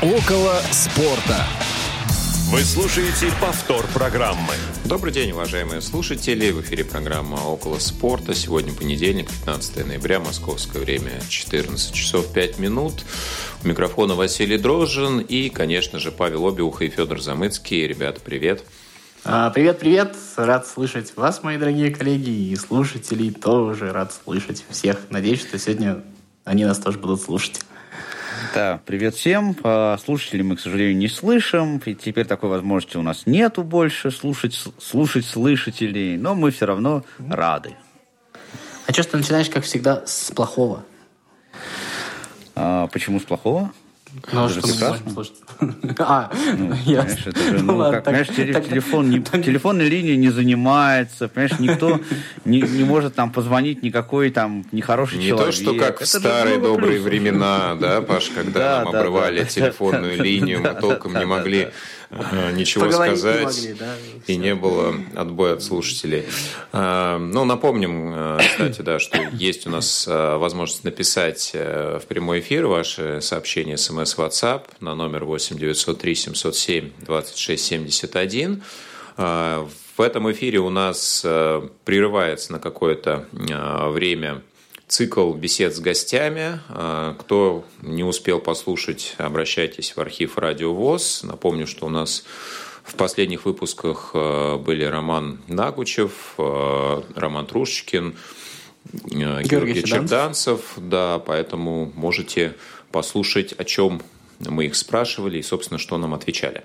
Около спорта. Вы слушаете повтор программы. Добрый день, уважаемые слушатели. В эфире программа «Около спорта». Сегодня понедельник, 15 ноября, московское время, 14 часов 5 минут. У микрофона Василий Дрожжин и, конечно же, Павел Обиуха и Федор Замыцкий. Ребята, привет. А, привет, привет! Рад слышать вас, мои дорогие коллеги, и слушателей тоже рад слышать всех. Надеюсь, что сегодня они нас тоже будут слушать. Да, привет всем. Слушателей мы, к сожалению, не слышим. И теперь такой возможности у нас нету больше слушать, слушать слышателей. Но мы все равно рады. А что, ты начинаешь, как всегда, с плохого? А, почему с плохого? Ну, а что не? А, ну, ясно. Это же, ну, как, понимаешь, телефон, не, телефонная линия не занимается, понимаешь, никто не, не может там позвонить никакой там нехороший не человек. Не то, что как в старые добрые плюсов. времена, да, Паш, когда да, нам да, обрывали да, телефонную линию, мы толком не могли ничего Поговорить сказать. Не могли, да, и не было отбоя от слушателей. А, ну, напомним, э, кстати, да, что есть у нас э, возможность написать э, в прямой эфир ваши сообщения смс WhatsApp на номер 8 903 707 26 71. В этом эфире у нас прерывается на какое-то время цикл бесед с гостями. А, кто не успел послушать, обращайтесь в архив Радио ВОЗ. Напомню, что у нас в последних выпусках а, были Роман Нагучев, а, Роман Трушечкин, Георгий, Георгий Черданцев. Да, поэтому можете послушать, о чем мы их спрашивали и, собственно, что нам отвечали.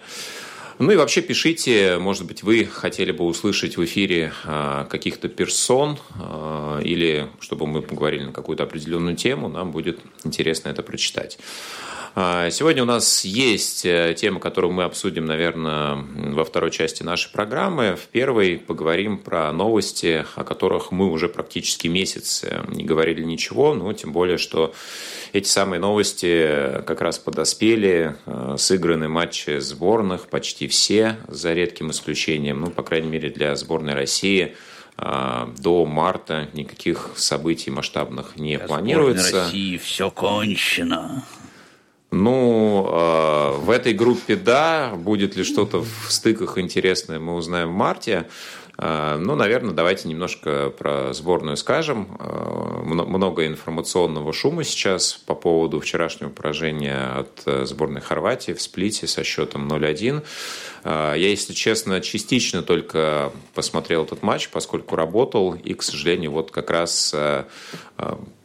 Ну и вообще пишите, может быть, вы хотели бы услышать в эфире а, каких-то персон а, или чтобы мы поговорили на какую-то определенную тему, нам будет интересно это прочитать. А, сегодня у нас есть э, тема, которую мы обсудим, наверное, во второй части нашей программы. В первой поговорим про новости, о которых мы уже практически месяц э, не говорили ничего, но тем более, что эти самые новости как раз подоспели, э, сыграны матчи сборных, почти все, за редким исключением, ну, по крайней мере, для сборной России – до марта никаких событий масштабных не Для планируется. России все кончено. Ну, э, в этой группе да, будет ли что-то в стыках интересное, мы узнаем в марте. Э, ну, наверное, давайте немножко про сборную скажем. Э, много информационного шума сейчас по поводу вчерашнего поражения от сборной Хорватии в сплите со счетом 0-1. Я, если честно, частично только посмотрел этот матч, поскольку работал, и, к сожалению, вот как раз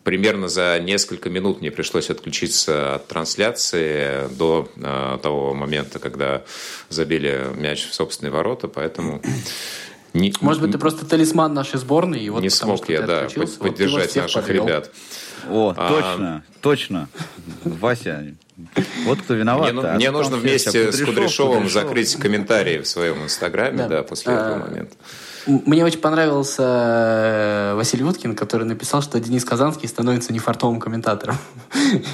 примерно за несколько минут мне пришлось отключиться от трансляции до э, того момента, когда забили мяч в собственные ворота, поэтому... Не, Может быть, ты просто талисман нашей сборной, и вот не смог я, да, поддержать вот наших подвел. ребят. О, а, точно, точно. Вася, вот кто виноват. Мне, а мне нужно вместе с Кудряшовым закрыть комментарии в своем инстаграме, да, да после а, этого момента. Мне очень понравился э, Василий Уткин, который написал, что Денис Казанский становится не фартовым комментатором.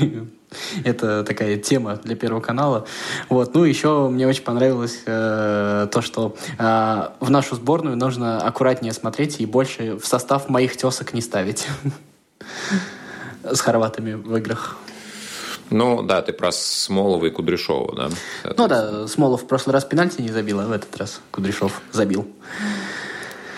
Это такая тема для Первого канала. Вот. Ну, еще мне очень понравилось э, то, что э, в нашу сборную нужно аккуратнее смотреть и больше в состав моих тесок не ставить. С хорватами в играх. Ну, да, ты про Смолова и Кудряшова, да? Ну да, Смолов в прошлый раз пенальти не забил, а в этот раз Кудряшов забил.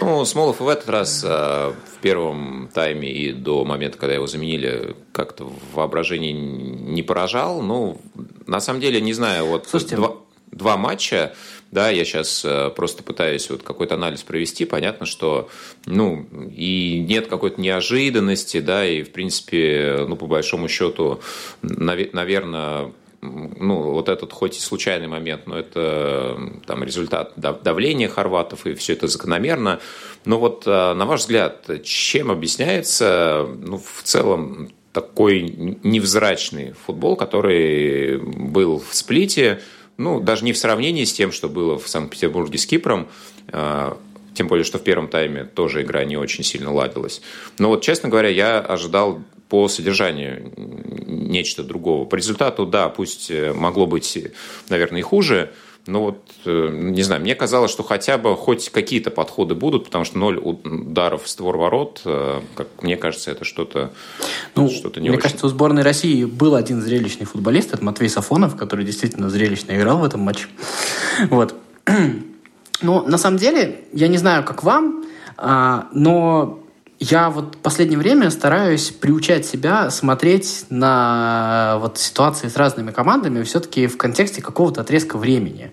Ну, Смолов в этот раз э, в первом тайме и до момента, когда его заменили, как-то в воображении не поражал. Ну, на самом деле, не знаю, вот Слушайте, два, два матча, да, я сейчас э, просто пытаюсь вот какой-то анализ провести, понятно, что, ну, и нет какой-то неожиданности, да, и, в принципе, ну, по большому счету, наверное, ну, вот этот хоть и случайный момент, но это там результат давления хорватов, и все это закономерно. Но вот а, на ваш взгляд, чем объясняется, ну, в целом, такой невзрачный футбол, который был в сплите, ну, даже не в сравнении с тем, что было в Санкт-Петербурге с Кипром, а, тем более, что в первом тайме тоже игра не очень сильно ладилась. Но вот, честно говоря, я ожидал по содержанию нечто другого. По результату, да, пусть э, могло быть, наверное, и хуже, Ну вот, э, не знаю, мне казалось, что хотя бы хоть какие-то подходы будут, потому что ноль ударов в створ ворот, э, как мне кажется, это что-то ну, что не Мне очень. кажется, у сборной России был один зрелищный футболист, это Матвей Сафонов, который действительно зрелищно играл в этом матче. Вот. Ну, на самом деле, я не знаю, как вам, а, но я вот в последнее время стараюсь приучать себя смотреть на вот ситуации с разными командами все-таки в контексте какого-то отрезка времени.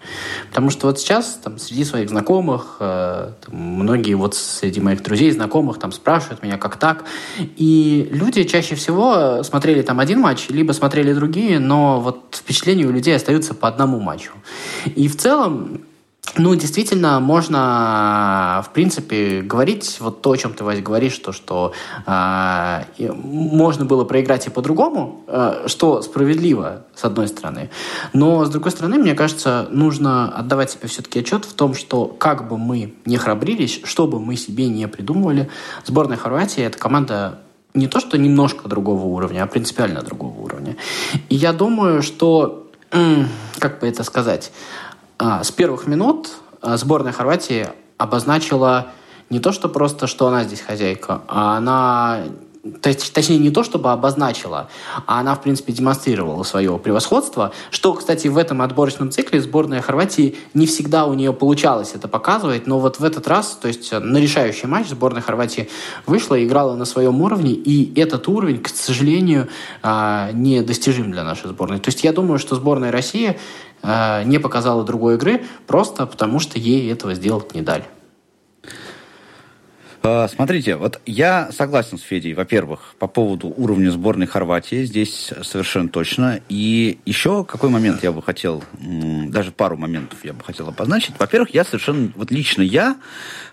Потому что вот сейчас там среди своих знакомых, э, там, многие вот среди моих друзей, знакомых там спрашивают меня, как так. И люди чаще всего смотрели там один матч, либо смотрели другие, но вот впечатления у людей остаются по одному матчу. И в целом ну, действительно, можно, в принципе, говорить вот то, о чем ты, Вась, говоришь, то, что э, можно было проиграть и по-другому, э, что справедливо, с одной стороны. Но, с другой стороны, мне кажется, нужно отдавать себе все-таки отчет в том, что как бы мы не храбрились, что бы мы себе не придумывали, сборная Хорватии – это команда не то, что немножко другого уровня, а принципиально другого уровня. И я думаю, что, как бы это сказать, с первых минут а, сборная Хорватии обозначила не то, что просто, что она здесь хозяйка, а она точнее, не то чтобы обозначила, а она, в принципе, демонстрировала свое превосходство, что, кстати, в этом отборочном цикле сборная Хорватии не всегда у нее получалось это показывать, но вот в этот раз, то есть на решающий матч сборная Хорватии вышла и играла на своем уровне, и этот уровень, к сожалению, а, недостижим для нашей сборной. То есть я думаю, что сборная России а, не показала другой игры, просто потому что ей этого сделать не дали. А, смотрите, вот я согласен с Федей, во-первых, по поводу уровня сборной Хорватии, здесь совершенно точно. И еще какой момент я бы хотел, даже пару моментов я бы хотел обозначить. Во-первых, я совершенно, вот лично я,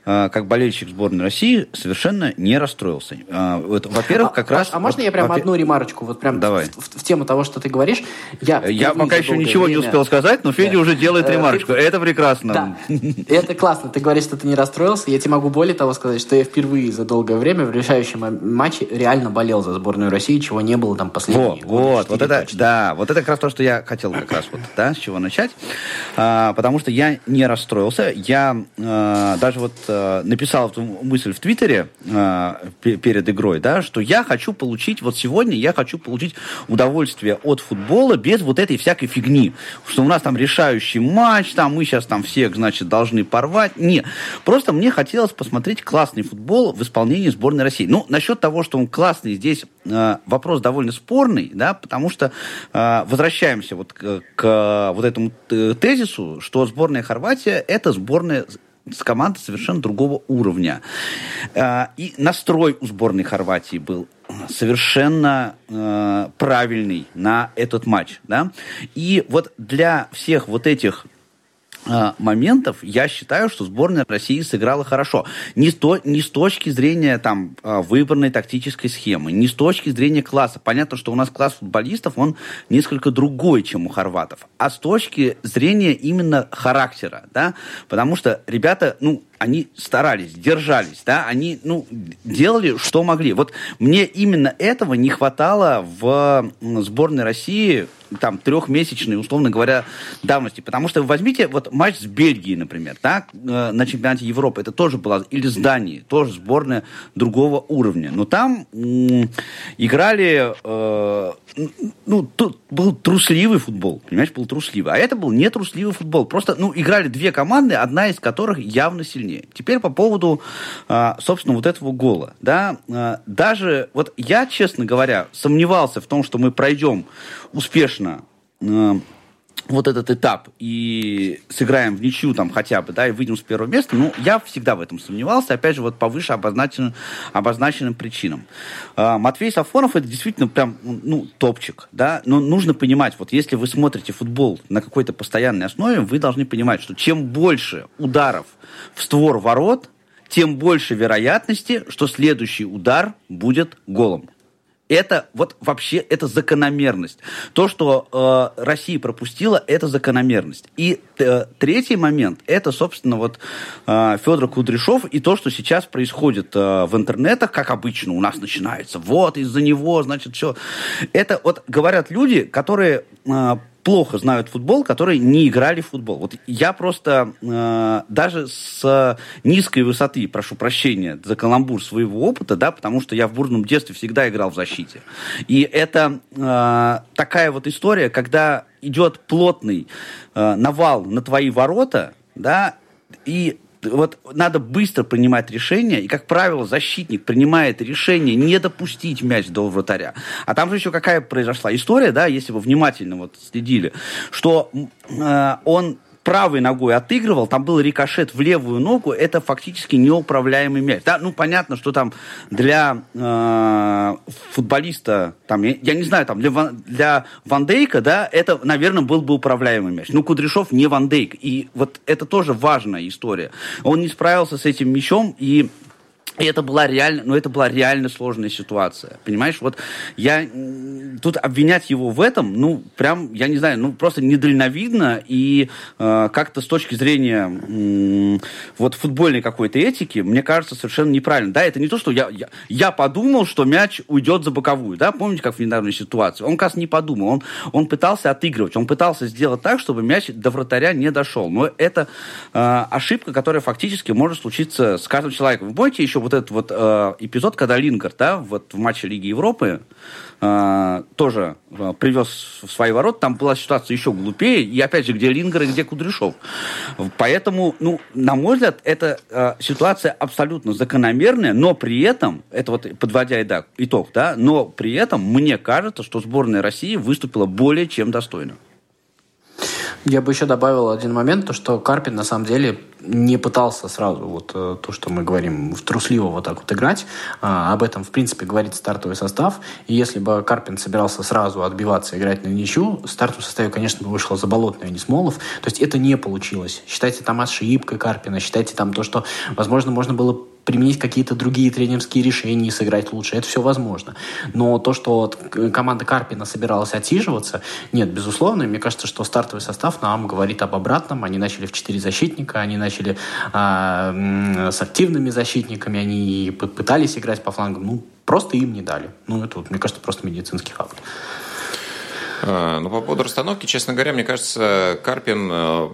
а, как болельщик сборной России, совершенно не расстроился. А, во-первых, как а, раз... А можно вот, я прям одну ремарочку, вот прям Давай. В, в, в тему того, что ты говоришь? Я, я пока еще ничего время... не успел сказать, но Федя да. уже делает э, ремарочку. Это прекрасно. Да. Это классно. Ты говоришь, что ты не расстроился. Я тебе могу более того сказать, что я впервые за долгое время в решающем матче реально болел за сборную России, чего не было там последние вот. Вот, вот это, точно. да, вот это как раз то, что я хотел как раз вот, да, с чего начать. А, потому что я не расстроился. Я а, даже вот а, написал эту мысль в Твиттере а, перед игрой, да, что я хочу получить, вот сегодня я хочу получить удовольствие от футбола без вот этой всякой фигни, что у нас там решающий матч, там мы сейчас там всех, значит, должны порвать. Нет, просто мне хотелось посмотреть классный футбол в исполнении сборной России. Ну, насчет того, что он классный, здесь э, вопрос довольно спорный, да, потому что э, возвращаемся вот к, к вот этому тезису, что сборная Хорватия это сборная с командой совершенно другого уровня. Э, и настрой у сборной Хорватии был совершенно э, правильный на этот матч, да. И вот для всех вот этих моментов я считаю, что сборная России сыграла хорошо. Не, то, не с точки зрения там, а, выбранной тактической схемы, не с точки зрения класса. Понятно, что у нас класс футболистов, он несколько другой, чем у хорватов. А с точки зрения именно характера, да, потому что ребята, ну, они старались, держались, да, они, ну, делали, что могли. Вот мне именно этого не хватало в сборной России, там, трехмесячной, условно говоря, давности. Потому что возьмите вот матч с Бельгией, например, да, э, на чемпионате Европы, это тоже была, или с Данией, тоже сборная другого уровня. Но там играли, э, ну, тут был трусливый футбол, понимаешь, был трусливый. А это был не трусливый футбол. Просто, ну, играли две команды, одна из которых явно сильнее сильнее. Теперь по поводу, а, собственно, вот этого гола. Да? А, даже, вот я, честно говоря, сомневался в том, что мы пройдем успешно а, вот этот этап и сыграем в ничью там хотя бы, да, и выйдем с первого места, ну, я всегда в этом сомневался, опять же, вот по выше обозначенным, обозначенным причинам. Матвей Сафонов это действительно прям, ну, топчик, да, но нужно понимать, вот если вы смотрите футбол на какой-то постоянной основе, вы должны понимать, что чем больше ударов в створ ворот, тем больше вероятности, что следующий удар будет голом. Это вот вообще это закономерность. То, что э, Россия пропустила, это закономерность. И э, третий момент, это, собственно, вот э, Федор Кудряшов и то, что сейчас происходит э, в интернетах, как обычно у нас начинается. Вот из-за него, значит, все. Это вот говорят люди, которые э, плохо знают футбол, которые не играли в футбол. Вот я просто э, даже с низкой высоты, прошу прощения за каламбур своего опыта, да, потому что я в бурном детстве всегда играл в защите. И это э, такая вот история, когда идет плотный э, навал на твои ворота, да, и вот надо быстро принимать решение, и, как правило, защитник принимает решение не допустить мяч до вратаря. А там же еще какая произошла история, да, если вы внимательно вот следили, что э, он правой ногой отыгрывал, там был рикошет в левую ногу, это фактически неуправляемый мяч. Да, ну, понятно, что там для э, футболиста, там, я, я не знаю, там, для, для Ван Дейка, да, это, наверное, был бы управляемый мяч. Ну, Кудряшов не Ван Дейк. И вот это тоже важная история. Он не справился с этим мячом, и и это была реально, ну, это была реально сложная ситуация. Понимаешь, вот я тут обвинять его в этом, ну, прям, я не знаю, ну, просто недальновидно и э, как-то с точки зрения э, вот футбольной какой-то этики, мне кажется, совершенно неправильно. Да, это не то, что я, я, я подумал, что мяч уйдет за боковую, да, помните, как в недавней ситуации? Он, кажется, не подумал, он, он пытался отыгрывать, он пытался сделать так, чтобы мяч до вратаря не дошел. Но это э, ошибка, которая фактически может случиться с каждым человеком. Вы помните еще вот этот вот э, эпизод, когда Лингард, да, вот в матче Лиги Европы э, тоже э, привез в свои ворота, там была ситуация еще глупее, и опять же, где Лингер и где Кудряшов. Поэтому, ну, на мой взгляд, эта э, ситуация абсолютно закономерная, но при этом, это вот подводя итог, да, но при этом мне кажется, что сборная России выступила более чем достойно. Я бы еще добавил один момент, то что Карпин на самом деле не пытался сразу вот э, то, что мы говорим, трусливо вот так вот играть. А, об этом, в принципе, говорит стартовый состав. И если бы Карпин собирался сразу отбиваться, играть на ничью, в стартовом составе, конечно, бы вышло Заболотный, а не Смолов. То есть это не получилось. Считайте там ошибкой Карпина, считайте там то, что, возможно, можно было применить какие-то другие тренерские решения и сыграть лучше. Это все возможно. Но то, что команда Карпина собиралась отсиживаться, нет, безусловно. мне кажется, что стартовый состав нам говорит об обратном. Они начали в четыре защитника, они начали а, с активными защитниками, они пытались играть по флангам. Ну, просто им не дали. Ну, это, мне кажется, просто медицинский факт. А, ну, по поводу расстановки, честно говоря, мне кажется, Карпин э,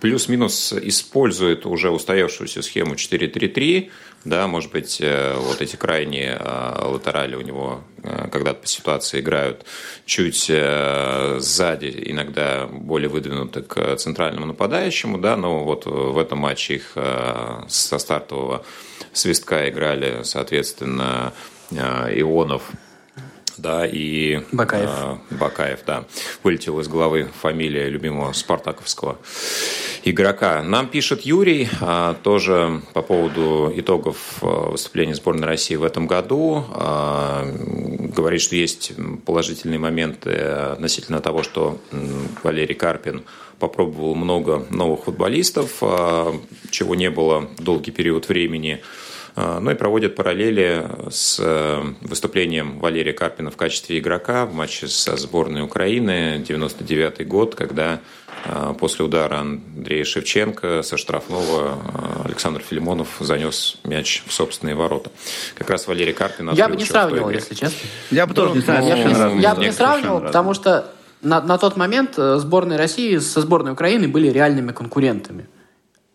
плюс-минус использует уже устоявшуюся схему 4-3-3, да, может быть, э, вот эти крайние э, латерали у него э, когда-то по ситуации играют чуть сзади, иногда более выдвинуты к центральному нападающему, да, но вот в этом матче их со стартового свистка играли, соответственно, Ионов да, и Бакаев. Э, Бакаев, да, вылетел из головы фамилия любимого спартаковского игрока. Нам пишет Юрий, э, тоже по поводу итогов э, выступления сборной России в этом году. Э, говорит, что есть положительные моменты относительно того, что Валерий Карпин попробовал много новых футболистов, э, чего не было долгий период времени. А, ну и проводят параллели с э, выступлением Валерия Карпина в качестве игрока в матче со сборной Украины 99 год, когда а, после удара Андрея Шевченко со штрафного а, Александр Филимонов занес мяч в собственные ворота. Как раз Валерий Карпин Я бы не сравнивал, если честно. Я бы тоже не сравнивал. Я бы не сравнивал, потому что на, на тот момент э, сборная России со сборной Украины были реальными конкурентами.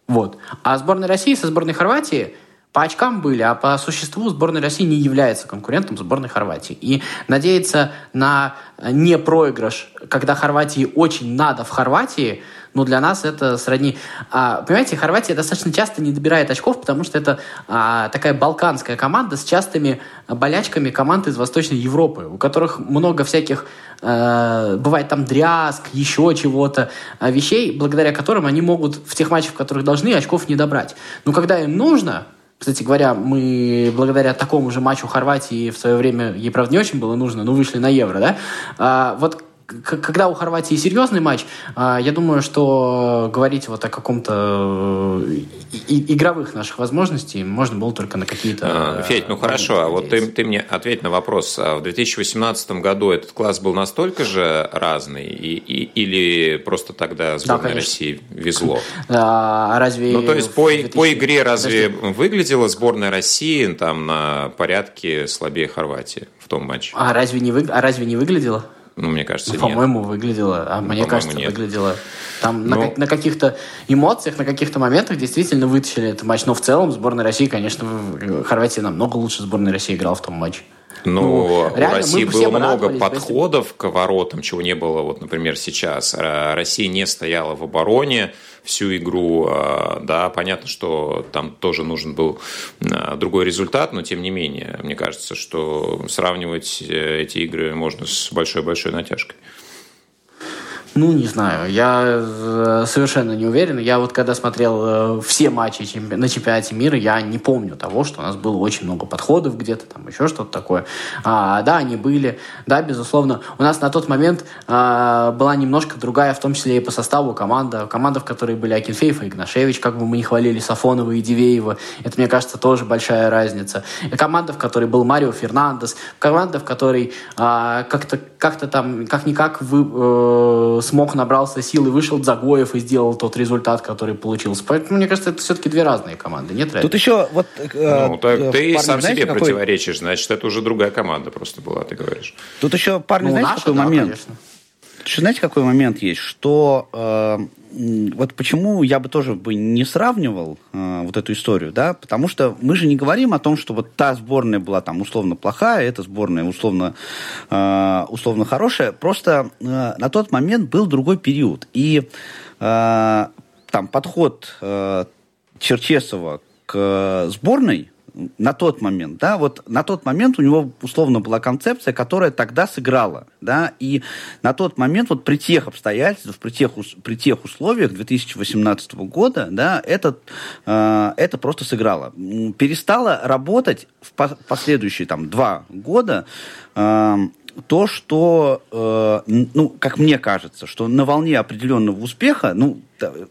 Вот. А сборная России со сборной Хорватии – по очкам были, а по существу сборная России не является конкурентом сборной Хорватии. И надеяться на непроигрыш, когда Хорватии очень надо в Хорватии, ну, для нас это сродни... А, понимаете, Хорватия достаточно часто не добирает очков, потому что это а, такая балканская команда с частыми болячками команд из Восточной Европы, у которых много всяких... А, бывает там дрязг, еще чего-то, а, вещей, благодаря которым они могут в тех матчах, в которых должны, очков не добрать. Но когда им нужно, кстати говоря, мы благодаря такому же матчу Хорватии в свое время, ей, правда, не очень было нужно, но вышли на Евро, да? А, вот когда у Хорватии серьезный матч, а, я думаю, что говорить вот о каком-то э, игровых наших возможностей можно было только на какие-то... А, Федь, ну хорошо, а вот ты, ты мне ответь на вопрос. А в 2018 году этот класс был настолько же разный и, и, или просто тогда сборной да, России везло? А, разве... Ну то есть по, 2000... по игре разве Подожди. выглядела сборная России там на порядке слабее Хорватии в том матче? А разве не, вы... а разве не выглядела? Ну, мне кажется, ну, По-моему, выглядело. А мне кажется, нет. выглядело. Там Но... на, ну. на каких-то эмоциях, на каких-то моментах действительно вытащили этот матч. Но в целом сборная России, конечно, Хорватия намного лучше сборной России играла в том матче. Но ну, у России было много подходов к воротам, чего не было, вот, например, сейчас. Россия не стояла в обороне всю игру. А, да, понятно, что там тоже нужен был а, другой результат, но тем не менее, мне кажется, что сравнивать э, эти игры можно с большой-большой натяжкой. Ну, не знаю. Я э, совершенно не уверен. Я вот когда смотрел э, все матчи на чемпионате мира, я не помню того, что у нас было очень много подходов где-то, там еще что-то такое. А, да, они были. Да, безусловно. У нас на тот момент а, была немножко другая, в том числе и по составу команда. Команда, в которой были Акинфеев и Игнашевич, как бы мы не хвалили Сафонова и Дивеева. Это, мне кажется, тоже большая разница. И команда, в которой был Марио Фернандес. Команда, в которой а, как-то как там, как-никак вы, э, смог, набрался сил и вышел Загоев и сделал тот результат, который получился. Поэтому, мне кажется, это все-таки две разные команды. Нет Тут еще вот... Э, ну, так э, ты парни, сам знаете, себе какой... противоречишь, значит, это уже другая команда просто была, ты говоришь. Тут еще, парни, ну, знаете, наша, какой да, момент? Конечно. Еще знаете, какой момент есть? Что э, вот почему я бы тоже бы не сравнивал э, вот эту историю, да, потому что мы же не говорим о том, что вот та сборная была там условно плохая, эта сборная условно, э, условно хорошая, просто э, на тот момент был другой период, и э, там подход э, Черчесова к сборной, на тот момент, да, вот на тот момент у него условно была концепция, которая тогда сыграла, да, и на тот момент вот при тех обстоятельствах, при тех, при тех условиях 2018 года, да, это, э, это просто сыграло. Перестало работать в последующие там два года э, то, что, э, ну, как мне кажется, что на волне определенного успеха, ну,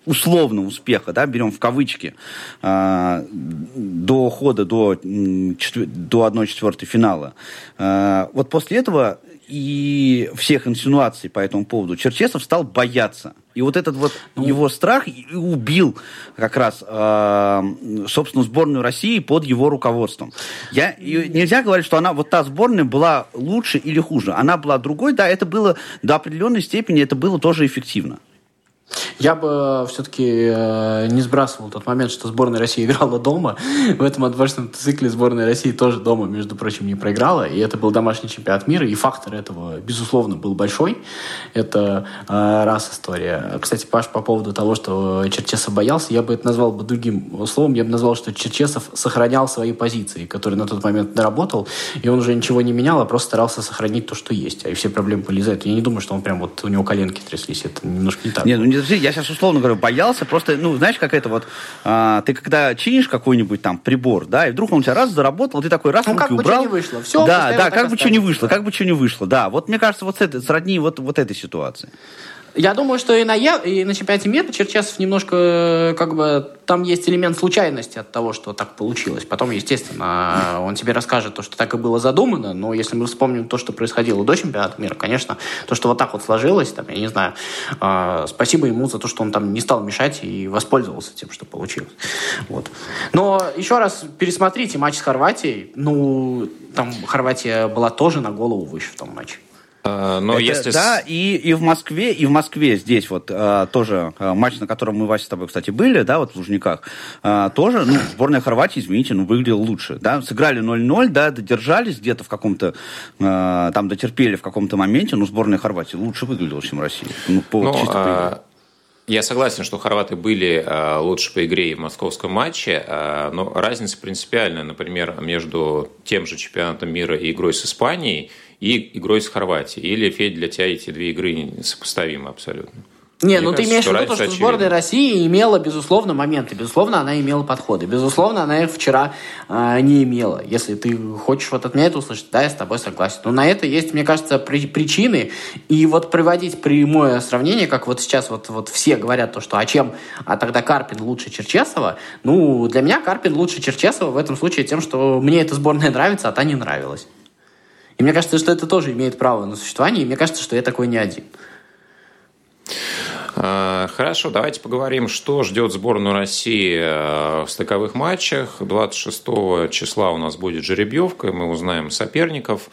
условно успеха, да, берем в кавычки, э, до хода до, до 1-4 финала, э, вот после этого и всех инсинуаций по этому поводу Черчесов стал бояться. И вот этот вот ну, его страх убил как раз, э, собственно, сборную России под его руководством. Я, нельзя говорить, что она, вот та сборная была лучше или хуже. Она была другой, да, это было до определенной степени, это было тоже эффективно. Я бы все-таки э, не сбрасывал тот момент, что сборная России играла дома. В этом отборочном цикле сборная России тоже дома, между прочим, не проиграла. И это был домашний чемпионат мира. И фактор этого, безусловно, был большой. Это э, раз история. Кстати, Паш, по поводу того, что Черчесов боялся, я бы это назвал бы другим словом. Я бы назвал, что Черчесов сохранял свои позиции, которые на тот момент наработал. И он уже ничего не менял, а просто старался сохранить то, что есть. А и все проблемы были из-за этого. Я не думаю, что он прям вот у него коленки тряслись. Это немножко не так. Нет, ну не я сейчас условно говорю, боялся, просто, ну, знаешь, как это вот, а, ты когда чинишь какой-нибудь там прибор, да, и вдруг он у тебя раз заработал, ты такой раз ну, руки как убрал. бы вышло. Все, да, да, как бы что не вышло, как бы что не вышло, да. Вот мне кажется, вот с этой, сродни вот, вот этой ситуации. Я думаю, что и на, и на чемпионате мира Черчесов немножко, как бы, там есть элемент случайности от того, что так получилось. Потом, естественно, он тебе расскажет то, что так и было задумано, но если мы вспомним то, что происходило до чемпионата мира, конечно, то, что вот так вот сложилось, там, я не знаю, э, спасибо ему за то, что он там не стал мешать и воспользовался тем, что получилось. Вот. Но еще раз пересмотрите матч с Хорватией. Ну, там Хорватия была тоже на голову выше в том матче. А, но это, если... Да, и, и в Москве, и в Москве здесь вот а, тоже а, матч, на котором мы, Вася, с тобой, кстати, были, да, вот в Лужниках, а, тоже, ну, сборная Хорватии, извините, ну, выглядела лучше, да, сыграли 0-0, да, додержались где-то в каком-то, а, там, дотерпели в каком-то моменте, но сборная Хорватии лучше выглядела, чем Россия. Ну, по, ну, чисто а... Я согласен, что хорваты были э, лучше по игре и в московском матче, э, но разница принципиальная, например, между тем же чемпионатом мира и игрой с Испанией – и игрой с Хорватией. Или, Федь, для тебя эти две игры сопоставимы абсолютно? Не, Мне ну кажется, ты имеешь в виду, что, что сборная России имела, безусловно, моменты. Безусловно, она имела подходы. Безусловно, она их вчера э, не имела. Если ты хочешь вот от меня это услышать, да, я с тобой согласен. Но на это есть, мне кажется, при, причины. И вот приводить прямое сравнение, как вот сейчас вот, вот все говорят, то, что а чем, а тогда Карпин лучше Черчесова. Ну, для меня Карпин лучше Черчесова в этом случае тем, что мне эта сборная нравится, а та не нравилась. И мне кажется, что это тоже имеет право на существование, и мне кажется, что я такой не один. А, хорошо, давайте поговорим, что ждет сборную России э, в стыковых матчах. 26 числа у нас будет жеребьевка, мы узнаем соперников.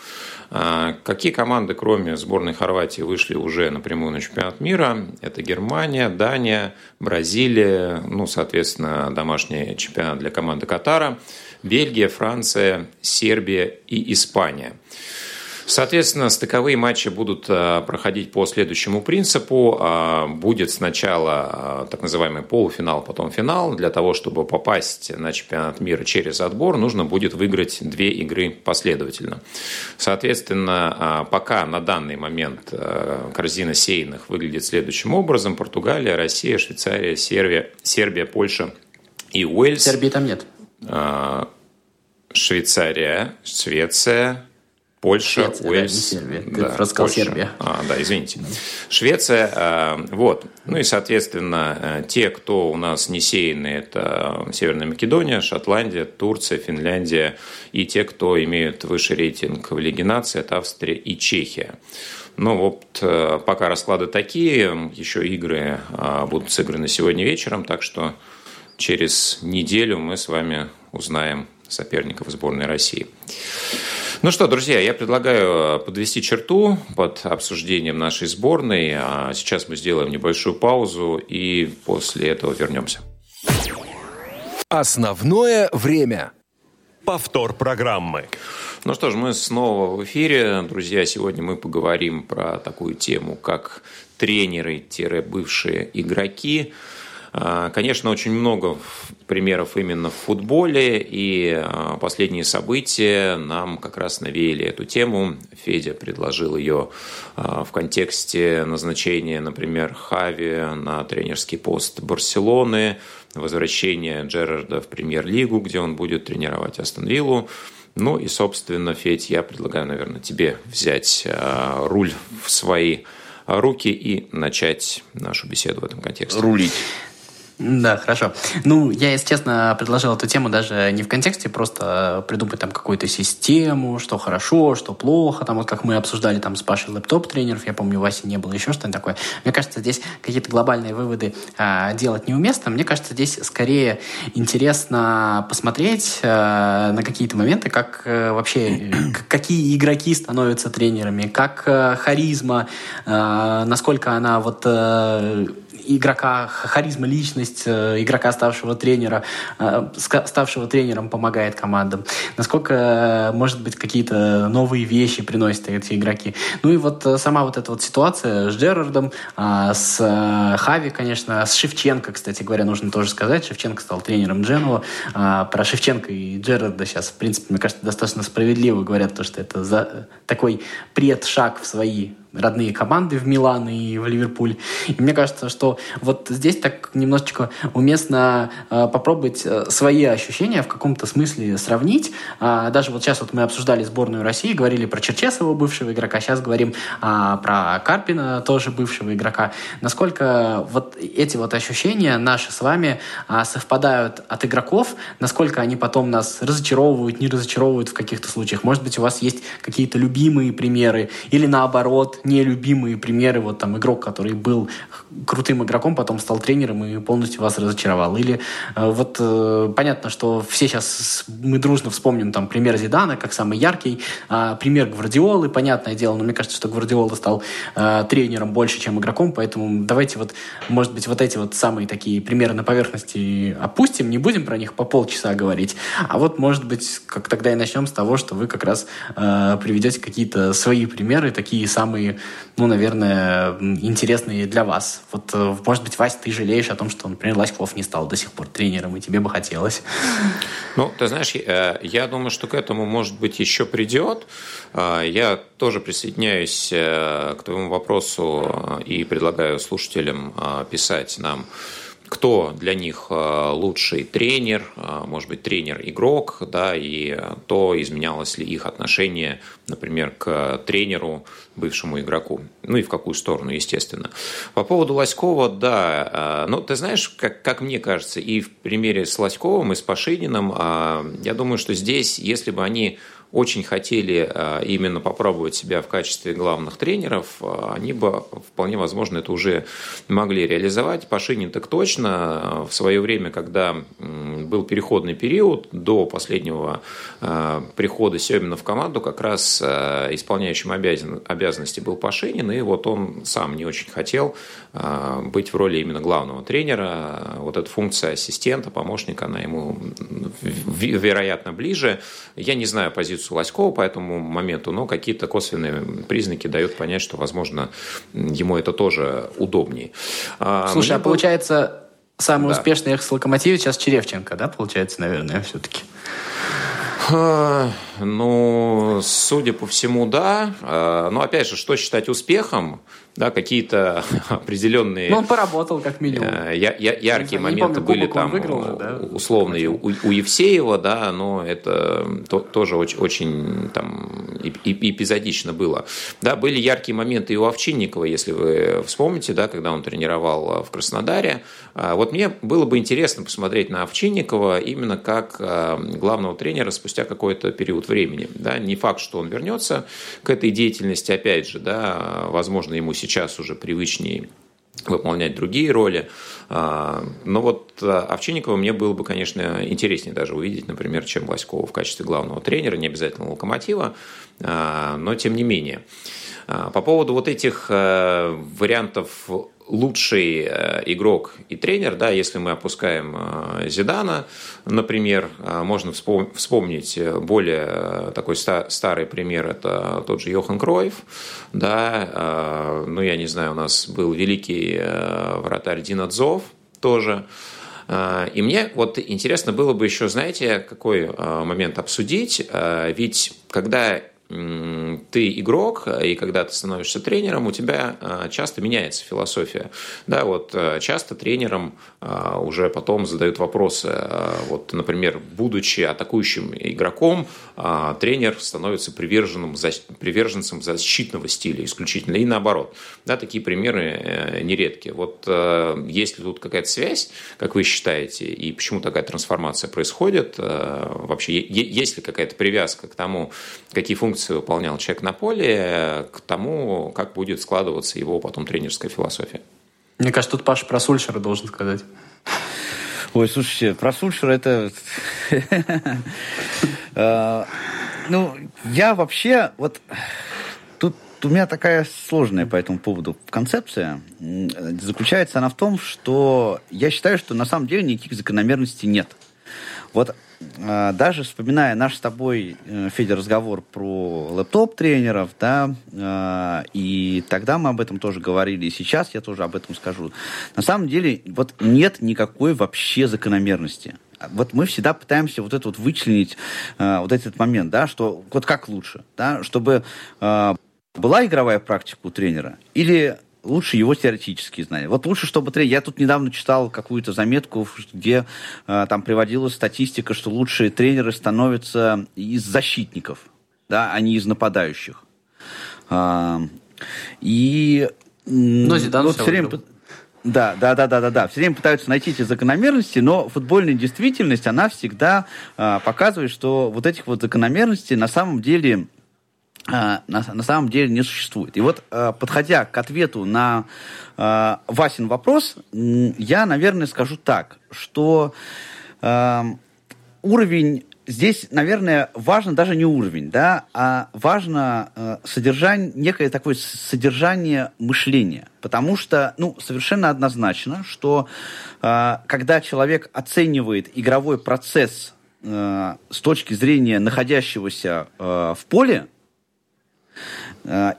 А, какие команды, кроме сборной Хорватии, вышли уже напрямую на чемпионат мира? Это Германия, Дания, Бразилия, ну, соответственно, домашний чемпионат для команды Катара, Бельгия, Франция, Сербия и Испания – Соответственно, стыковые матчи будут э, проходить по следующему принципу. А, будет сначала э, так называемый полуфинал, потом финал. Для того, чтобы попасть на чемпионат мира через отбор, нужно будет выиграть две игры последовательно. Соответственно, а, пока на данный момент корзина сейных выглядит следующим образом. Португалия, Россия, Швейцария, Сербия, Сербия Польша и Уэльс. Сербии там нет. А, Швейцария, Швеция, Польша, Швеция, Уэльс. Да, Сербия. Ты да, рассказал Польша. Сербия. А, да, извините. Швеция, э, вот. Ну и, соответственно, э, те, кто у нас не сеяны, это Северная Македония, Шотландия, Турция, Финляндия. И те, кто имеют высший рейтинг в Лиге нации, это Австрия и Чехия. Ну вот э, пока расклады такие, еще игры будут сыграны сегодня вечером, так что через неделю мы с вами узнаем соперников сборной России. Ну что, друзья, я предлагаю э, подвести черту под обсуждением нашей сборной. А сейчас мы сделаем небольшую паузу и после этого вернемся. Основное время. Повтор программы. Ну что ж, мы снова в эфире. Друзья, сегодня мы поговорим про такую тему, как тренеры-бывшие игроки – конечно, очень много примеров именно в футболе, и а, последние события нам как раз навеяли эту тему. Федя предложил ее а, в контексте назначения, например, Хави на тренерский пост Барселоны, возвращения Джерарда в премьер-лигу, где он будет тренировать Астон Виллу. Ну и, собственно, Федь, я предлагаю, наверное, тебе взять руль в свои руки и начать нашу беседу в этом контексте. Рулить. Да, хорошо. Ну, я, если честно, предложил эту тему даже не в контексте просто придумать там какую-то систему, что хорошо, что плохо, там вот как мы обсуждали там с Пашей лэптоп-тренеров, я помню, Васи не было, еще что-нибудь такое. Мне кажется, здесь какие-то глобальные выводы а, делать неуместно. Мне кажется, здесь скорее интересно посмотреть а, на какие-то моменты, как а, вообще, какие игроки становятся тренерами, как а, харизма, а, насколько она вот а, игрока, харизма, личность э, игрока, ставшего тренера, э, ставшего тренером помогает командам, насколько, э, может быть, какие-то новые вещи приносят эти игроки. Ну и вот сама вот эта вот ситуация с Джерардом, с Хави, конечно, с Шевченко, кстати говоря, нужно тоже сказать. Шевченко стал тренером Дженуа. Про Шевченко и Джерарда сейчас, в принципе, мне кажется, достаточно справедливо говорят, то, что это за такой предшаг в свои родные команды в Милан и в Ливерпуль. И мне кажется, что вот здесь так немножечко уместно э, попробовать э, свои ощущения в каком-то смысле сравнить. Э, даже вот сейчас вот мы обсуждали сборную России, говорили про Черчесова, бывшего игрока, сейчас говорим э, про Карпина, тоже бывшего игрока. Насколько вот эти вот ощущения наши с вами э, совпадают от игроков, насколько они потом нас разочаровывают, не разочаровывают в каких-то случаях. Может быть, у вас есть какие-то любимые примеры или наоборот, нелюбимые примеры, вот там игрок, который был крутым игроком, потом стал тренером и полностью вас разочаровал. Или э, вот э, понятно, что все сейчас мы дружно вспомним там пример Зидана как самый яркий, э, пример Гвардиолы, понятное дело, но мне кажется, что Гвардиола стал э, тренером больше, чем игроком, поэтому давайте вот, может быть, вот эти вот самые такие примеры на поверхности опустим, не будем про них по полчаса говорить, а вот, может быть, как тогда и начнем с того, что вы как раз приведете какие-то свои примеры, такие самые ну, наверное, интересные для вас. Вот, э, может быть, Вася, ты жалеешь о том, что, например, Лоськов не стал до сих пор тренером, и тебе бы хотелось. Ну, ты знаешь, э, я думаю, что к этому, может быть, еще придет. Э, я тоже присоединяюсь к твоему вопросу и предлагаю слушателям писать нам кто для них э, лучший тренер, э, может быть, тренер-игрок, да, и то, изменялось ли их отношение, например, к тренеру, бывшему игроку. Ну и в какую сторону, естественно. По поводу Лоськова, да, э, ну, ты знаешь, как, как мне кажется, и в примере с Лоськовым, и с Пашининым, я думаю, что здесь, если бы они очень хотели именно попробовать себя в качестве главных тренеров, они бы вполне возможно это уже могли реализовать. Пашинин так точно в свое время, когда был переходный период до последнего прихода Семина в команду, как раз исполняющим обязанности был Пашинин, и вот он сам не очень хотел быть в роли именно главного тренера. Вот эта функция ассистента, помощника, она ему вероятно ближе. Я не знаю позицию Лоськова по этому моменту, но какие-то косвенные признаки дают понять, что, возможно, ему это тоже удобнее. А, Слушай, Мне а получается, самый да. успешный экс-локомотив сейчас Черевченко, да, получается, наверное, все-таки? Ну, судя по всему, да. А, но опять же, что считать успехом? да, какие-то определенные... Ну, он поработал, как минимум. Э, я, я, яркие знаю, моменты помню, были там выиграл же, да? условные у, у Евсеева, да, но это то, тоже очень, очень там эпизодично было. Да, были яркие моменты и у Овчинникова, если вы вспомните, да, когда он тренировал в Краснодаре. А, вот мне было бы интересно посмотреть на Овчинникова именно как а, главного тренера спустя какой-то период времени. Да. Не факт, что он вернется к этой деятельности, опять же, да, возможно, ему сейчас уже привычнее выполнять другие роли. А, но вот а, Овчинникова мне было бы, конечно, интереснее даже увидеть, например, чем Лоськова в качестве главного тренера, не обязательно «Локомотива», а, но тем не менее. По поводу вот этих вариантов лучший э, игрок и тренер, да, если мы опускаем э, Зидана, например, э, можно вспомнить более такой старый пример, это тот же Йохан Кроев, да, ну, я не знаю, у нас был великий вратарь Динадзов тоже, и мне вот интересно было бы еще, знаете, какой момент обсудить, ведь когда ты игрок, и когда ты становишься тренером, у тебя а, часто меняется философия. Да, вот а, часто тренерам а, уже потом задают вопросы. Вот, например, будучи атакующим игроком, тренер становится приверженным, приверженцем защитного стиля исключительно, и наоборот. Да, такие примеры э, нередки. Вот э, есть ли тут какая-то связь, как вы считаете, и почему такая трансформация происходит? Э, вообще, есть ли какая-то привязка к тому, какие функции функции выполнял человек на поле, к тому, как будет складываться его потом тренерская философия. Мне кажется, тут Паша про Сульшера должен сказать. Ой, слушайте, про Сульшера это... А, ну, я вообще... Вот тут у меня такая сложная по этому поводу концепция. Заключается она в том, что я считаю, что на самом деле никаких закономерностей нет. Вот даже вспоминая наш с тобой, э, Федя, разговор про лэптоп-тренеров, да, а, и тогда мы об этом тоже говорили, и сейчас я тоже об этом скажу. На самом деле, вот нет никакой вообще закономерности. Вот мы всегда пытаемся вот это вот вычленить, а, вот этот момент, да, что вот как лучше, да, чтобы была игровая практика у тренера или лучше его теоретические знания. Вот лучше, чтобы тренер... Я тут недавно читал какую-то заметку, где э, там приводилась статистика, что лучшие тренеры становятся из защитников, да, а не из нападающих. А, и... Но Зидан вот все время... Да, да, да, да, да, да. Все время пытаются найти эти закономерности, но футбольная действительность, она всегда э, показывает, что вот этих вот закономерностей на самом деле на, на самом деле не существует. И вот, а, подходя к ответу на э, Васин вопрос, я, наверное, скажу так, что э, уровень здесь, наверное, важно даже не уровень, да, а важно э, содержание, некое такое содержание мышления. Потому что, ну, совершенно однозначно, что э, когда человек оценивает игровой процесс э, с точки зрения находящегося э, в поле,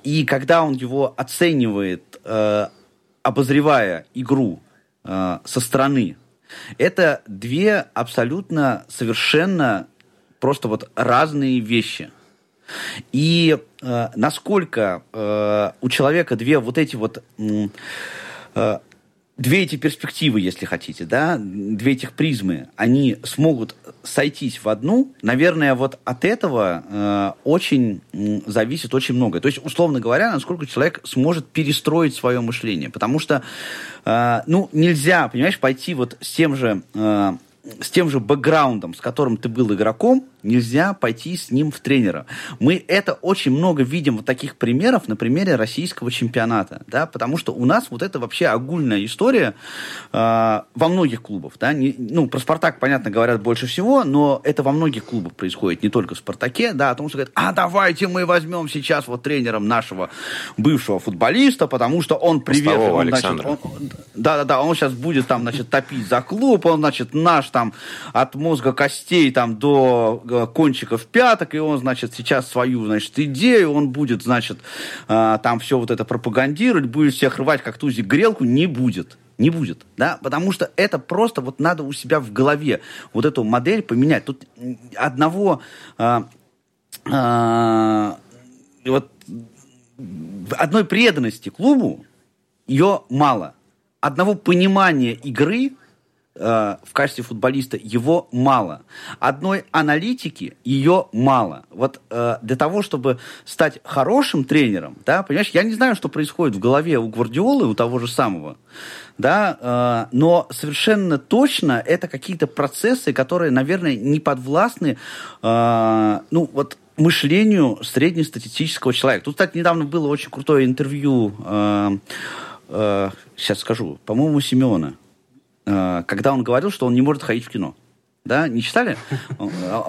и когда он его оценивает, э, обозревая игру э, со стороны, это две абсолютно совершенно просто вот разные вещи. И э, насколько э, у человека две вот эти вот э, две эти перспективы, если хотите, да, две этих призмы, они смогут сойтись в одну, наверное, вот от этого э, очень э, зависит очень многое. То есть, условно говоря, насколько человек сможет перестроить свое мышление. Потому что, э, ну, нельзя, понимаешь, пойти вот с тем же... Э, с тем же бэкграундом, с которым ты был игроком, нельзя пойти с ним в тренера. Мы это очень много видим вот таких примеров на примере российского чемпионата, да, потому что у нас вот это вообще огульная история э, во многих клубах, да, не, ну, про «Спартак», понятно, говорят больше всего, но это во многих клубах происходит, не только в «Спартаке», да, о том, что говорят, а давайте мы возьмем сейчас вот тренером нашего бывшего футболиста, потому что он привет, он, значит, он, да, да, да, он сейчас будет там, значит, топить за клуб, он, значит, наш там от мозга костей там до э, кончиков пяток, и он, значит, сейчас свою, значит, идею, он будет, значит, э, там все вот это пропагандировать, будет всех рвать как тузик грелку, не будет. Не будет, да, потому что это просто вот надо у себя в голове вот эту модель поменять. Тут одного э, э, вот одной преданности клубу ее мало. Одного понимания игры Э, в качестве футболиста, его мало. Одной аналитики ее мало. Вот э, для того, чтобы стать хорошим тренером, да, понимаешь, я не знаю, что происходит в голове у Гвардиолы, у того же самого, да, э, но совершенно точно это какие-то процессы, которые, наверное, не подвластны, э, ну, вот мышлению среднестатистического человека. Тут, кстати, недавно было очень крутое интервью, э, э, сейчас скажу, по-моему, Симеона Э, когда он говорил, что он не может ходить в кино. Да, не читали?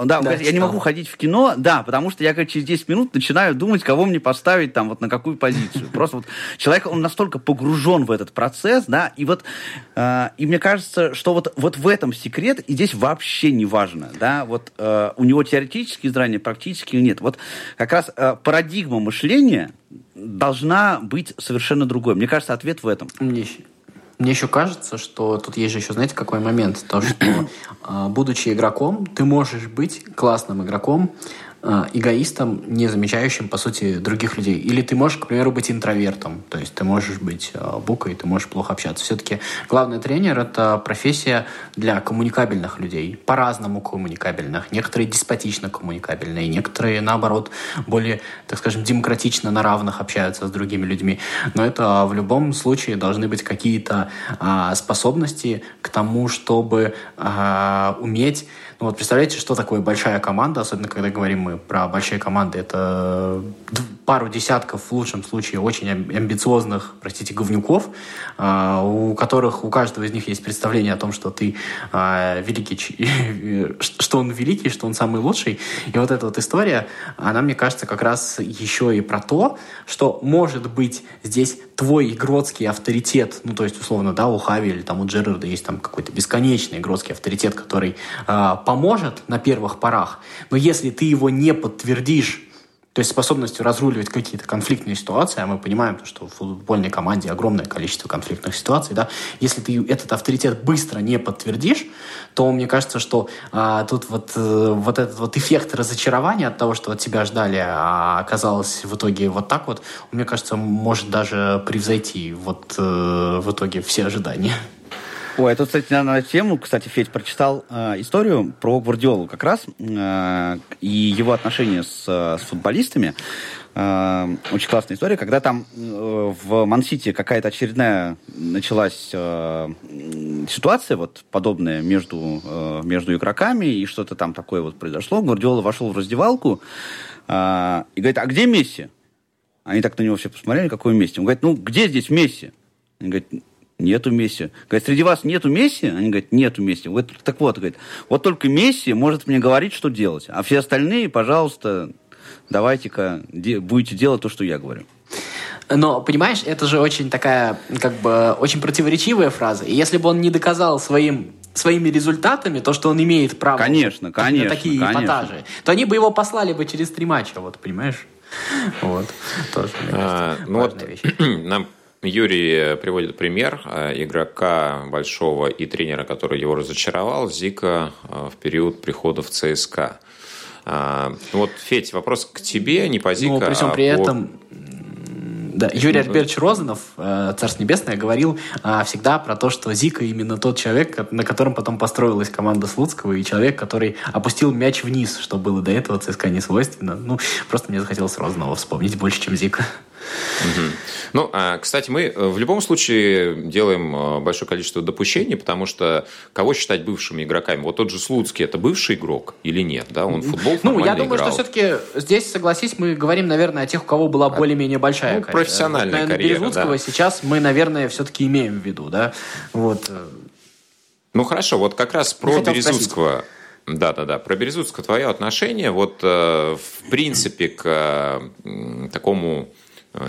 Да, да я не могу ходить в кино, да, потому что я как через 10 минут начинаю думать, кого мне поставить там, вот на какую позицию. Просто вот человек, он настолько погружен в этот процесс, да, и вот, э, и мне кажется, что вот, вот в этом секрет, и здесь вообще не важно, да, вот э, у него теоретические знания, практически нет. Вот как раз э, парадигма мышления должна быть совершенно другой. Мне кажется, ответ в этом. Мне мне еще кажется, что тут есть же еще, знаете, какой момент? То, что, а, будучи игроком, ты можешь быть классным игроком, эгоистом, не замечающим, по сути, других людей. Или ты можешь, к примеру, быть интровертом, то есть ты можешь быть э, букой, ты можешь плохо общаться. Все-таки главный тренер — это профессия для коммуникабельных людей, по-разному коммуникабельных. Некоторые деспотично коммуникабельные, некоторые, наоборот, более, так скажем, демократично на равных общаются с другими людьми. Но это в любом случае должны быть какие-то способности к тому, чтобы уметь ну вот представляете, что такое большая команда, особенно когда говорим мы про большие команды, это пару десятков, в лучшем случае, очень амбициозных, простите, говнюков, а, у которых у каждого из них есть представление о том, что ты а, великий, что он великий, что он самый лучший. И вот эта вот история, она, мне кажется, как раз еще и про то, что, может быть, здесь твой игротский авторитет, ну, то есть, условно, да, у Хави или там у Джерарда есть там какой-то бесконечный игротский авторитет, который поможет на первых порах, но если ты его не подтвердишь то есть способностью разруливать какие-то конфликтные ситуации, а мы понимаем, что в футбольной команде огромное количество конфликтных ситуаций, да, если ты этот авторитет быстро не подтвердишь, то мне кажется, что а, тут вот, э, вот этот вот эффект разочарования от того, что от тебя ждали, а оказалось в итоге вот так вот, мне кажется, может даже превзойти вот э, в итоге все ожидания. Ой, это, кстати, на тему, кстати, Федь прочитал э, историю про Гвардиолу как раз э, и его отношения с, с футболистами. Э, очень классная история, когда там э, в Мансити какая-то очередная началась э, ситуация вот подобная между, э, между игроками, и что-то там такое вот произошло. Гвардиола вошел в раздевалку э, и говорит, а где Месси? Они так на него все посмотрели, какой Месси. Он говорит, ну, где здесь Месси? Он говорит, Нету Месси. Говорит, среди вас нету Месси? Они говорят, нету Месси. Вот, так вот, говорит, вот только Месси может мне говорить, что делать. А все остальные, пожалуйста, давайте-ка де- будете делать то, что я говорю. Но, понимаешь, это же очень такая, как бы, очень противоречивая фраза. И если бы он не доказал своим своими результатами, то, что он имеет право конечно, конечно, на такие конечно. эпатажи, то они бы его послали бы через три матча, вот, понимаешь? Вот. Тоже, а, ну вот, нам Юрий приводит пример э, игрока большого и тренера, который его разочаровал, Зика э, в период прихода в ЦСКА. А, вот, Федь, вопрос к тебе, не по Зика, ну, при всем а при по... этом да, Юрий Альбертович Розанов, э, Царство Небесное, говорил всегда про то, что Зика именно тот человек, на котором потом построилась команда Слуцкого, и человек, который опустил мяч вниз, что было до этого ЦСКА не свойственно. Ну, просто мне захотелось Розанова вспомнить больше, чем Зика. Угу. Ну, а, кстати, мы э, в любом случае делаем э, большое количество допущений, потому что кого считать бывшими игроками? Вот тот же Слуцкий, это бывший игрок или нет? Да, он футбол Ну, я думаю, играл. что все-таки здесь, согласись, мы говорим, наверное, о тех, у кого была более-менее большая ну, карьера. профессиональная вот, наверное, карьера, Березутского да. сейчас мы, наверное, все-таки имеем в виду, да? Вот. Ну, хорошо, вот как раз про Березутского... Спросить. Да, да, да. Про Березутского твое отношение, вот э, в принципе к такому,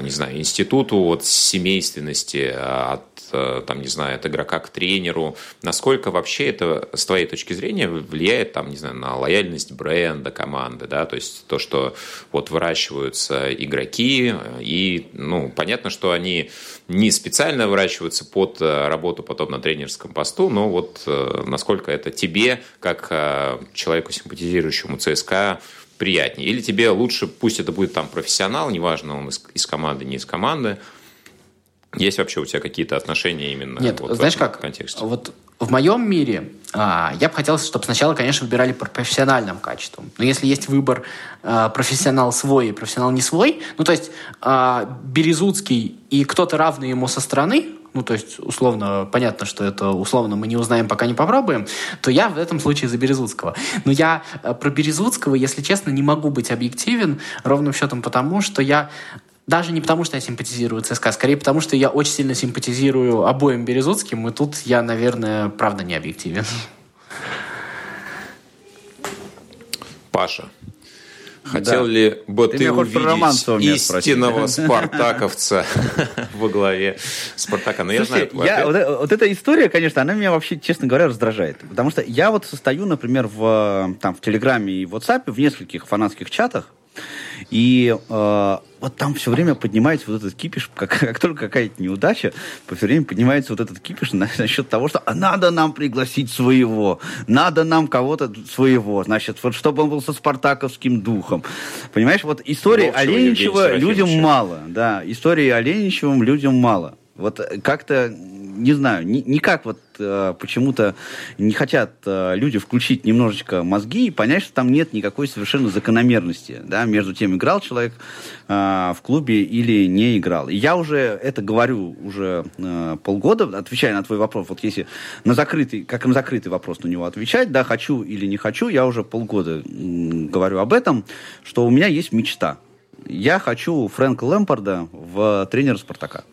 не знаю, институту вот семейственности от там, не знаю, от игрока к тренеру, насколько вообще это, с твоей точки зрения, влияет, там, не знаю, на лояльность бренда, команды, да, то есть то, что вот выращиваются игроки, и, ну, понятно, что они не специально выращиваются под э, работу потом на тренерском посту, но вот э, насколько это тебе, как э, человеку, симпатизирующему ЦСКА, приятнее. Или тебе лучше, пусть это будет там профессионал, неважно, он из, из команды, не из команды. Есть вообще у тебя какие-то отношения именно Нет, вот знаешь в этом как? контексте? Вот в моем мире а, я бы хотел, чтобы сначала, конечно, выбирали по профессиональным качествам. Но если есть выбор а, профессионал свой и профессионал не свой, ну то есть а, Березуцкий и кто-то равный ему со стороны, ну, то есть, условно, понятно, что это условно мы не узнаем, пока не попробуем, то я в этом случае за Березуцкого. Но я а, про Березуцкого, если честно, не могу быть объективен, ровным счетом потому, что я даже не потому, что я симпатизирую ЦСКА, скорее потому, что я очень сильно симпатизирую обоим Березутским, и тут я, наверное, правда не объективен. Паша, хотел да. ли бы ты, ты увидеть истинного спартаковца во главе Спартака? Но Слушайте, я знаю я, вот, вот эта история, конечно, она меня вообще, честно говоря, раздражает. Потому что я вот состою, например, в, там, в Телеграме и в WhatsApp, в нескольких фанатских чатах, и э, вот там все время поднимается вот этот кипиш, как, как только какая-то неудача, все время поднимается вот этот кипиш насчет того, что а надо нам пригласить своего, надо нам кого-то своего, значит, вот чтобы он был со спартаковским духом. Понимаешь, вот истории Оленичева людям мало, да, истории Оленичевым людям мало. Вот как-то не знаю, ни, никак вот э, почему-то не хотят э, люди включить немножечко мозги и понять, что там нет никакой совершенно закономерности, да, между тем, играл человек э, в клубе или не играл. И я уже это говорю уже э, полгода, отвечая на твой вопрос, вот если на закрытый, как на закрытый вопрос на него отвечать, да, хочу или не хочу, я уже полгода говорю об этом, что у меня есть мечта. Я хочу Фрэнка Лэмпорда в тренера «Спартака».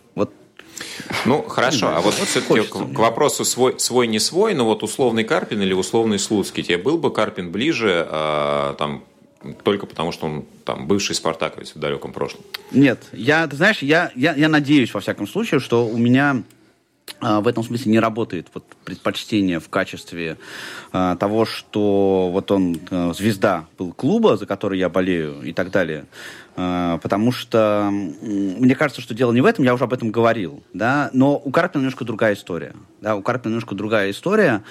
Ну, хорошо. А вот все-таки к, вопросу свой, свой, не свой, но вот условный Карпин или условный Слуцкий, тебе был бы Карпин ближе, а, там, только потому, что он там бывший спартаковец в далеком прошлом? Нет, я, ты знаешь, я, я, я надеюсь, во всяком случае, что у меня а, в этом смысле не работает вот предпочтение в качестве а, того, что вот он а, звезда был клуба, за который я болею и так далее. А, потому что мне кажется, что дело не в этом, я уже об этом говорил, да, но у Карпина немножко другая история, да, у Карпина немножко другая история.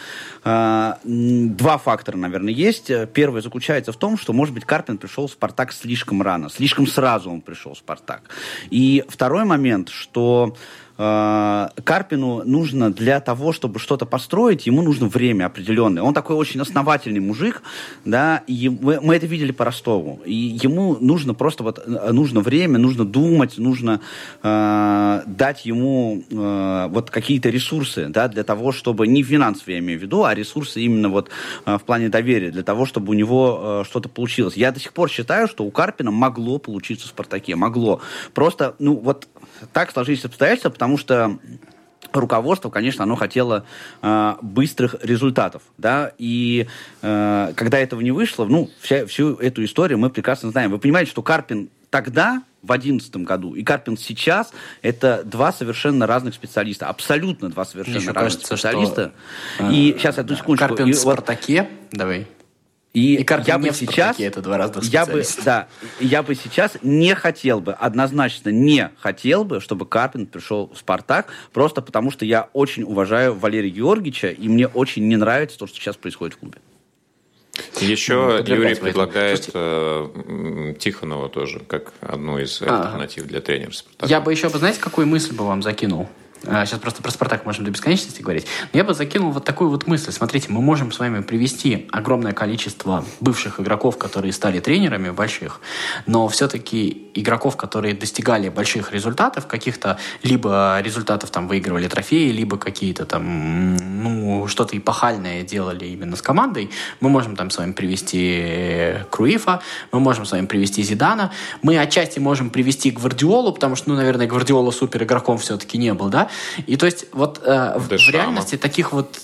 А, два фактора, наверное, есть. Первый заключается в том, что, может быть, Карпин пришел в Спартак слишком рано, слишком сразу он пришел в Спартак. И второй момент, что Э, Карпину нужно для того, чтобы что-то построить, ему нужно время определенное. Он такой очень основательный мужик, да, и мы, мы это видели по Ростову. И ему нужно просто вот, э, нужно время, нужно думать, нужно э, дать ему э, вот какие-то ресурсы, да, для того, чтобы, не финансовые я имею в виду, а ресурсы именно вот э, в плане доверия, для того, чтобы у него э, что-то получилось. Я до сих пор считаю, что у Карпина могло получиться в «Спартаке», могло. Просто, ну, вот так сложились обстоятельства, потому что руководство, конечно, оно хотело э, быстрых результатов, да, и э, когда этого не вышло, ну, вся, всю эту историю мы прекрасно знаем. Вы понимаете, что Карпин тогда, в 2011 году, и Карпин сейчас, это два совершенно разных специалиста, абсолютно два совершенно Мне разных кажется, специалиста. Что, и э, сейчас, одну секундочку. Карпин и, в «Спартаке», вот, давай. И, и я бы сейчас, это два разных я бы, да, я бы сейчас не хотел бы, однозначно не хотел бы, чтобы Карпин пришел в Спартак, просто потому что я очень уважаю Валерия Георгиевича, и мне очень не нравится то, что сейчас происходит в клубе. Еще ну, Юрий предлагает э, Тихонова тоже, как одну из а, альтернатив для тренера Спартака. Я бы еще, знаете, какую мысль бы вам закинул? Сейчас просто про Спартак можем до бесконечности говорить, но я бы закинул вот такую вот мысль. Смотрите, мы можем с вами привести огромное количество бывших игроков, которые стали тренерами больших, но все-таки игроков, которые достигали больших результатов, каких-то либо результатов там выигрывали трофеи, либо какие-то там, ну, что-то эпохальное делали именно с командой, мы можем там с вами привести Круифа, мы можем с вами привести Зидана, мы отчасти можем привести Гвардиолу, потому что, ну, наверное, Гвардиола супер игроком все-таки не был, да, и то есть вот э, в, в реальности таких вот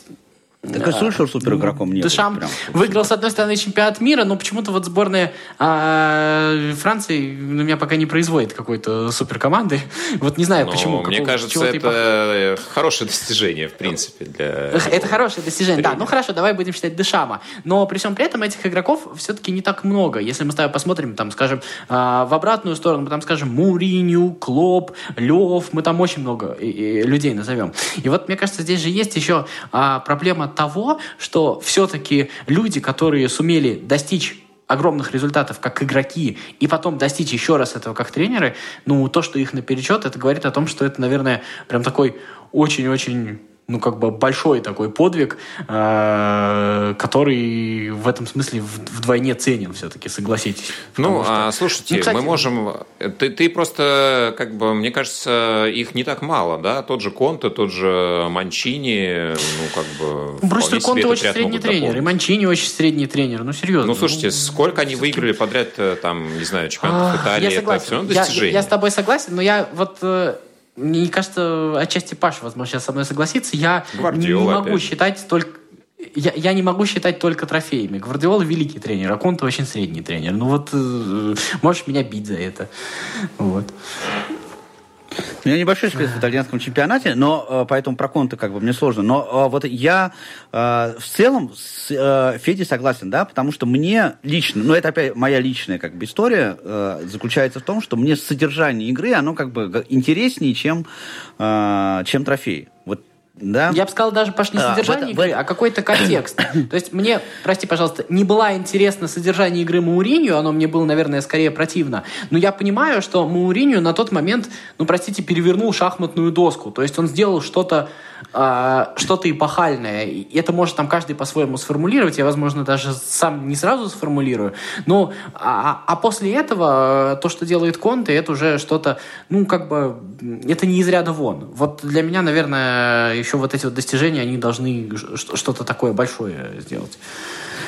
так и Сульшер супер игроком не Дешам был, выиграл, с одной стороны, чемпионат мира, но почему-то вот сборная а, Франции на меня пока не производит какой-то супер команды. Вот не знаю, но почему. Мне кажется, это хорошее достижение, в принципе. Для... Это хорошее достижение, да. Ну хорошо, давай будем считать Дешама. Но при всем при этом этих игроков все-таки не так много. Если мы с тобой посмотрим, там, скажем, а, в обратную сторону, мы там скажем Муриню, Клоп, Лев, мы там очень много людей назовем. И вот, мне кажется, здесь же есть еще а, проблема того, что все-таки люди, которые сумели достичь огромных результатов как игроки и потом достичь еще раз этого как тренеры, ну, то, что их наперечет, это говорит о том, что это, наверное, прям такой очень-очень ну, как бы большой такой подвиг, э, который в этом смысле вдвойне ценен все-таки, согласитесь. Ну, что... а, слушайте, ну, кстати, мы можем... Ты, ты просто, как бы, мне кажется, их не так мало, да? Тот же Конте, тот же Манчини, ну, как бы... Просто Конте очень средний тренер, дополнить. и Манчини очень средний тренер, ну, серьезно. Ну, слушайте, ну, сколько они выиграли подряд, э, там, не знаю, чемпионатов Италии, я это все равно достижение. Я, я с тобой согласен, но я вот э, мне кажется, отчасти Паша, возможно, сейчас со мной согласится. Я Гвардиола, не могу считать только я, я не могу считать только трофеями. Гвардиола великий тренер, а Конте очень средний тренер. Ну вот, э, можешь меня бить за это. Вот. У меня небольшой спец в итальянском чемпионате, но э, поэтому про Конте как бы мне сложно. Но э, вот я э, в целом с Федей согласен, да, потому что мне лично, ну это опять моя личная как бы история, заключается в том, что мне содержание игры, оно как бы интереснее, чем, чем трофей. Вот да? Я бы сказал даже, не а, содержание игры, а какой-то контекст. То есть мне, прости, пожалуйста, не было интересно содержание игры Мауринью, оно мне было, наверное, скорее противно. Но я понимаю, что Мауринью на тот момент, ну, простите, перевернул шахматную доску. То есть он сделал что-то э, что-то эпохальное. И это может там каждый по-своему сформулировать. Я, возможно, даже сам не сразу сформулирую. Но, а, а после этого то, что делает Конте, это уже что-то, ну, как бы, это не из ряда вон. Вот для меня, наверное, еще вот эти вот достижения, они должны что-то такое большое сделать.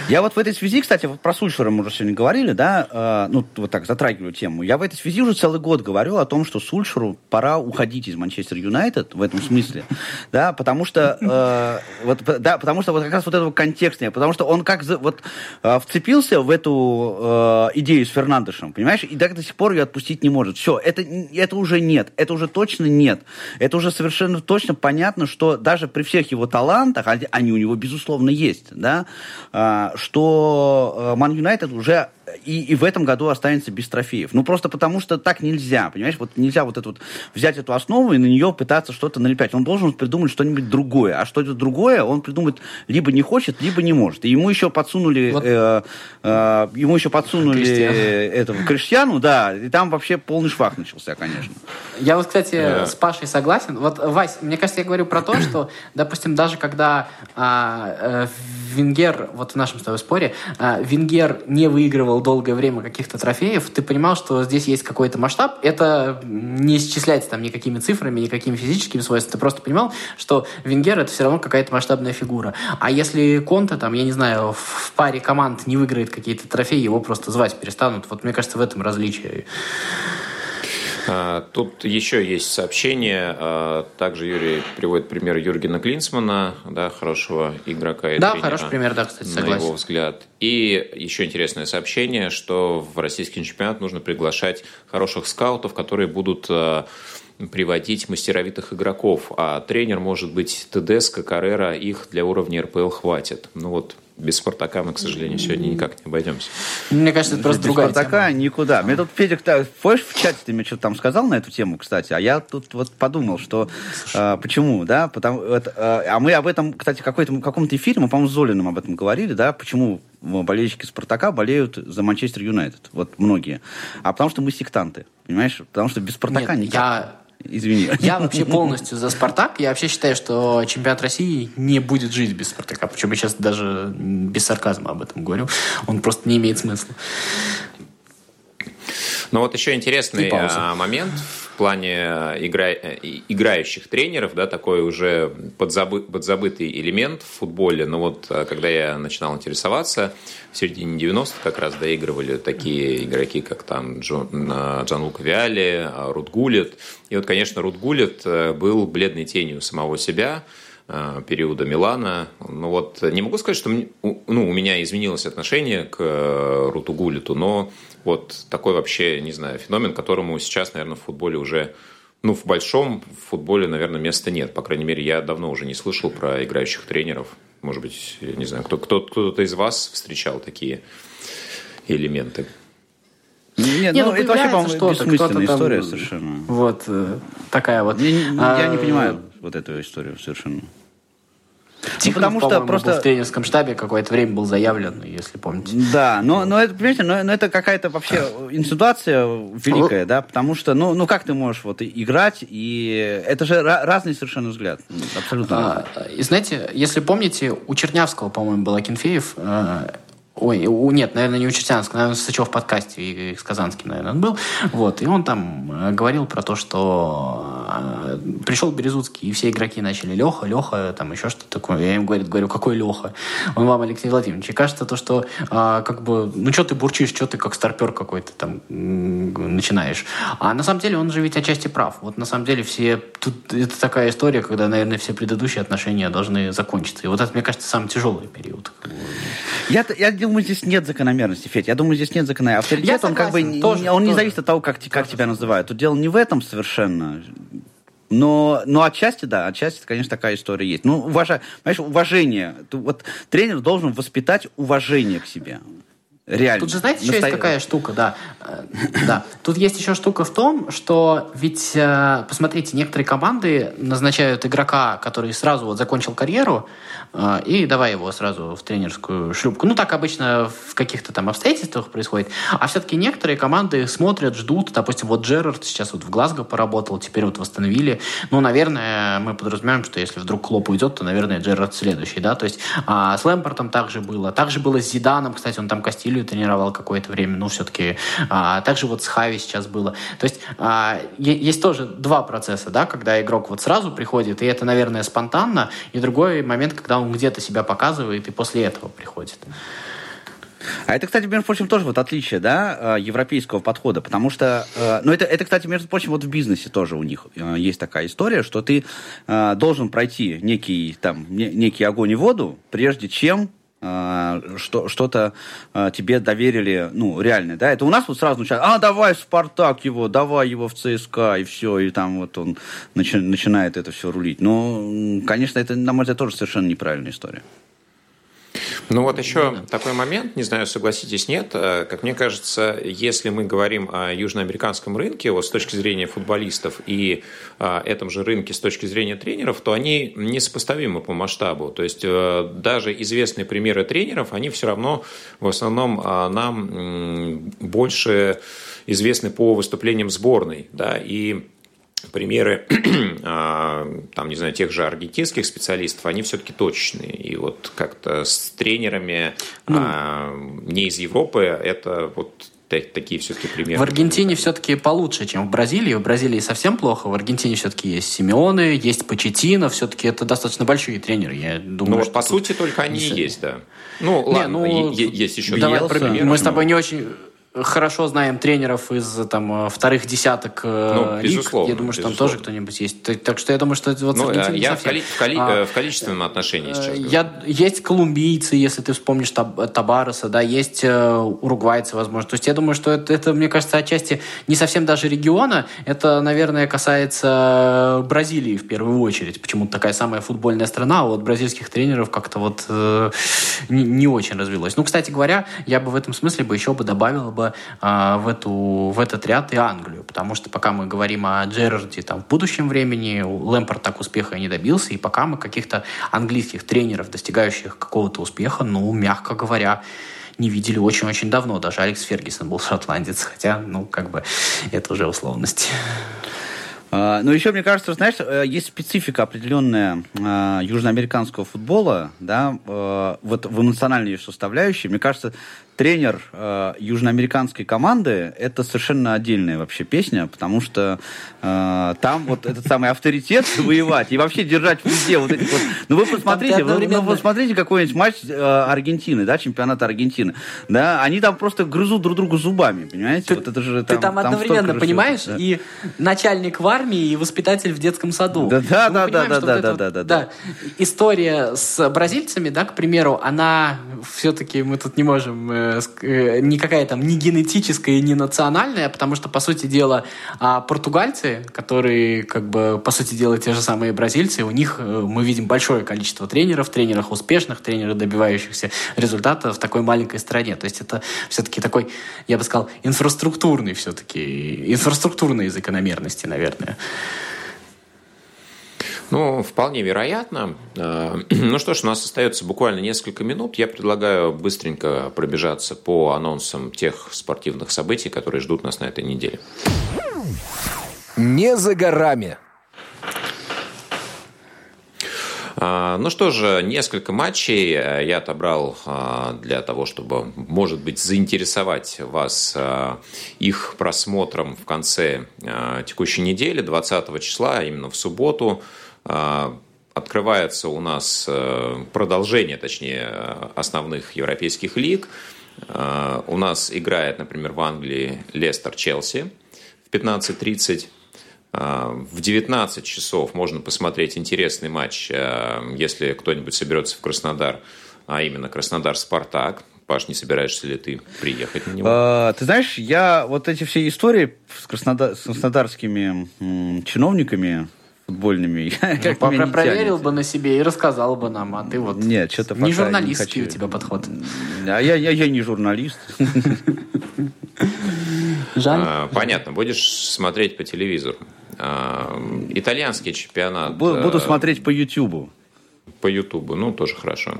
Я вот в этой связи, кстати, вот про Сульшера мы уже сегодня говорили, да, э, ну, вот так, затрагиваю тему. Я в этой связи уже целый год говорю о том, что Сульшеру пора уходить из Манчестер Юнайтед в этом смысле, да, потому что, э, вот, да, потому что вот как раз вот этого контекста, потому что он как вот э, вцепился в эту э, идею с Фернандешем, понимаешь, и так до сих пор ее отпустить не может. Все, это, это уже нет, это уже точно нет. Это уже совершенно точно понятно, что даже при всех его талантах, они у него, безусловно, есть, да, э, что Ман Юнайтед уже и, и в этом году останется без трофеев. Ну, просто потому что так нельзя, понимаешь? Вот нельзя вот, это вот взять эту основу и на нее пытаться что-то налепять. Он должен придумать что-нибудь другое. А что это другое, он придумать либо не хочет, либо не может. И ему еще подсунули, вот. э, э, ему еще подсунули Криштиану. этого Криштиану, да, и там вообще полный швах начался, конечно. Я вот, кстати, yeah. с Пашей согласен. Вот, Вась, мне кажется, я говорю про то, что, допустим, даже когда а, э, Венгер, вот в нашем с тобой споре, а, Венгер не выигрывал долгое время каких-то трофеев, ты понимал, что здесь есть какой-то масштаб. Это не исчисляется там никакими цифрами, никакими физическими свойствами. Ты просто понимал, что Венгер это все равно какая-то масштабная фигура. А если Конта, там, я не знаю, в паре команд не выиграет какие-то трофеи, его просто звать перестанут. Вот мне кажется, в этом различие. А, тут еще есть сообщение. А, также Юрий приводит пример Юргена Клинсмана, да, хорошего игрока и Да, тренера, хороший пример, да, кстати, согласен. На его взгляд. И еще интересное сообщение, что в российский чемпионат нужно приглашать хороших скаутов, которые будут а, приводить мастеровитых игроков, а тренер может быть Тедеско, Каррера, их для уровня РПЛ хватит. Ну вот без Спартака мы, к сожалению, сегодня никак не обойдемся. Мне кажется, это просто без другая Спартака тема. никуда. Мне тут Федя, помнишь, в чате ты мне что-то там сказал на эту тему, кстати, а я тут вот подумал, что а, почему, да, потому, это, а, а мы об этом, кстати, в какой-то, каком-то эфире, мы, по-моему, с Золиным об этом говорили, да, почему болельщики Спартака болеют за Манчестер Юнайтед, вот многие. А потому что мы сектанты, понимаешь? Потому что без Спартака Нет, никак. Я Извини. Я вообще полностью за «Спартак». Я вообще считаю, что чемпионат России не будет жить без «Спартака». Причем я сейчас даже без сарказма об этом говорю. Он просто не имеет смысла. Ну вот еще интересный а, момент в плане игра... играющих тренеров, да, такой уже подзабы... подзабытый элемент в футболе. Но вот а, когда я начинал интересоваться, в середине 90-х как раз доигрывали такие игроки, как там Джон, Джан Лука Виали, Рут Гулет. И вот, конечно, Рут Гулет э, был бледной тенью самого себя, э, периода Милана. Ну вот не могу сказать, что ну, у меня изменилось отношение к э, Руту Гулету, но вот такой вообще, не знаю, феномен, которому сейчас, наверное, в футболе уже ну, в большом футболе, наверное, места нет. По крайней мере, я давно уже не слышал про играющих тренеров. Может быть, я не знаю, кто, кто, кто-то из вас встречал такие элементы? Нет, не, ну, ну это вообще, по-моему, бессмысленная история там, совершенно. Вот э, такая вот. Я, а, я не понимаю вот эту историю совершенно. Тихонов, потому что просто в тренерском штабе какое-то время был заявлен, если помните. Да, но, но это, понимаете, но, но это какая-то вообще инситуация великая, да, потому что, ну, ну как ты можешь вот играть, и это же разный совершенно взгляд, абсолютно. А, и знаете, если помните, у Чернявского, по-моему, был Акинфеев, э, Ой, нет, наверное, не у Чертянского, наверное, Сычев в подкасте, и, с Казанским, наверное, он был. Вот, и он там э, говорил про то, что э, пришел Березуцкий, и все игроки начали Леха, Леха, там еще что-то такое. Я им говорю, говорю, какой Леха? Он вам, Алексей Владимирович. И кажется то, что э, как бы, ну что ты бурчишь, что ты как старпер какой-то там начинаешь. А на самом деле он же ведь отчасти прав. Вот на самом деле все... Тут это такая история, когда, наверное, все предыдущие отношения должны закончиться. И вот это, мне кажется, самый тяжелый период. Я, я думаю, здесь нет закономерности, Федь. Я думаю, здесь нет закономерности. Авторитет, согласен, он как бы тоже, он тоже. не зависит от того, как, как тебя называют. Тут дело не в этом совершенно. Но, но отчасти, да, отчасти, конечно, такая история есть. Ну, уважа, понимаешь, уважение. Вот тренер должен воспитать уважение к себе. Реально. Тут же, знаете, еще есть какая штука, да. Э, да. Тут есть еще штука в том, что ведь, э, посмотрите, некоторые команды назначают игрока, который сразу вот закончил карьеру, э, и давай его сразу в тренерскую шлюпку. Ну, так обычно в каких-то там обстоятельствах происходит. А все-таки некоторые команды смотрят, ждут. Допустим, вот Джерард сейчас вот в Глазго поработал, теперь вот восстановили. Ну, наверное, мы подразумеваем, что если вдруг Клоп уйдет, то, наверное, Джерард следующий, да. То есть а с Лэмпортом также было. Также было с Зиданом, кстати, он там Кастилью Бразилию тренировал какое-то время, ну, все-таки. А, также вот с Хави сейчас было. То есть а, есть тоже два процесса, да, когда игрок вот сразу приходит, и это, наверное, спонтанно, и другой момент, когда он где-то себя показывает, и после этого приходит. А это, кстати, между прочим, тоже вот отличие, да, э, европейского подхода, потому что, э, ну, это, это, кстати, между прочим, вот в бизнесе тоже у них э, есть такая история, что ты должен пройти некий, там, некий огонь и воду, прежде чем а, что, что-то а, тебе доверили, ну, реально, да, это у нас вот сразу начинают, а, давай Спартак его, давай его в ЦСКА, и все, и там вот он начи- начинает это все рулить. Но, конечно, это, на мой взгляд, тоже совершенно неправильная история. Ну вот еще такой момент, не знаю, согласитесь, нет. Э, как мне кажется, если мы говорим о южноамериканском рынке, вот с точки зрения футболистов и э, этом же рынке с точки зрения тренеров, то они несопоставимы по масштабу. То есть э, даже известные примеры тренеров, они все равно в основном нам больше известны по выступлениям сборной. Да, и примеры, а, там, не знаю, тех же аргентинских специалистов, они все-таки точные. И вот как-то с тренерами ну, а, не из Европы это вот такие все-таки примеры. В Аргентине все-таки получше, чем в Бразилии. В Бразилии совсем плохо. В Аргентине все-таки есть Симеоны, есть Почетино. Все-таки это достаточно большие тренеры. Я думаю, ну, по сути, только они и есть, да. Ну, не, ладно, ну, есть еще давай, примеры. Мы с тобой не очень хорошо знаем тренеров из там вторых десяток э, ну, лиг. Безусловно, я думаю, что безусловно. там тоже кто-нибудь есть. Так что я думаю, что это вот ну, а я в, коли- в, коли- а, в количественном отношении сейчас говорю. Я, есть колумбийцы, если ты вспомнишь Таб- Табареса, да, есть э, уругвайцы, возможно. То есть я думаю, что это, это, мне кажется, отчасти не совсем даже региона. Это, наверное, касается Бразилии в первую очередь. Почему-то такая самая футбольная страна, а вот бразильских тренеров как-то вот э, не, не очень развелось. Ну, кстати говоря, я бы в этом смысле бы еще бы добавила бы бы а, в, эту, в этот ряд и Англию, потому что пока мы говорим о Джерарде там, в будущем времени, Лэмпорт так успеха и не добился, и пока мы каких-то английских тренеров, достигающих какого-то успеха, ну, мягко говоря, не видели очень-очень давно. Даже Алекс Фергюсон был шотландец, хотя, ну, как бы, это уже условности. А, но еще, мне кажется, знаешь, э, есть специфика определенная а, южноамериканского футбола, да, э, вот в эмоциональной составляющей. Мне кажется, тренер э, южноамериканской команды это совершенно отдельная вообще песня, потому что там вот этот самый авторитет воевать и вообще держать везде вот эти вот. Ну вы посмотрите, вы, ну, вы посмотрите какой-нибудь матч Аргентины, да, чемпионата Аргентины, да, они там просто грызут друг друга зубами, понимаете? Ты, вот это же там, ты там, там одновременно понимаешь да. и начальник в армии и воспитатель в детском саду. Да, да, да, понимаем, да, да, да, вот да, да, вот, да, да. История с бразильцами, да, к примеру, она все-таки мы тут не можем э, э, никакая там не генетическая и не национальная, потому что по сути дела а португальцы, которые как бы по сути дела те же самые бразильцы, у них э, мы видим большое количество тренеров, тренеров успешных, тренеров добивающихся результата в такой маленькой стране. То есть это все-таки такой, я бы сказал, инфраструктурный все-таки инфраструктурный из закономерности, наверное. Ну, вполне вероятно. Э, ну что ж, у нас остается буквально несколько минут. Я предлагаю быстренько пробежаться по анонсам тех спортивных событий, которые ждут нас на этой неделе. Не за горами. А, ну что же, несколько матчей э, я отобрал а, для того, чтобы, может быть, заинтересовать вас а, их просмотром в конце текущей недели, 20 числа, именно в субботу. А, открывается у нас э, продолжение, точнее, основных европейских лиг. А, у нас играет, например, в Англии Лестер-Челси в 15.30. В 19 часов можно посмотреть интересный матч, если кто-нибудь соберется в Краснодар, а именно Краснодар-Спартак. Паш, не собираешься ли ты приехать на него? А, ты знаешь, я вот эти все истории с, Краснодар, с краснодарскими м, чиновниками футбольными. Ну, про проверил бы на себе и рассказал бы нам, а ты вот... Нет, что-то Не журналистский не у тебя подход. А я, я, я не журналист. Жаль. А, понятно, будешь смотреть по телевизору. А, итальянский чемпионат... Буду э, смотреть по Ютубу. По Ютубу, ну, тоже хорошо.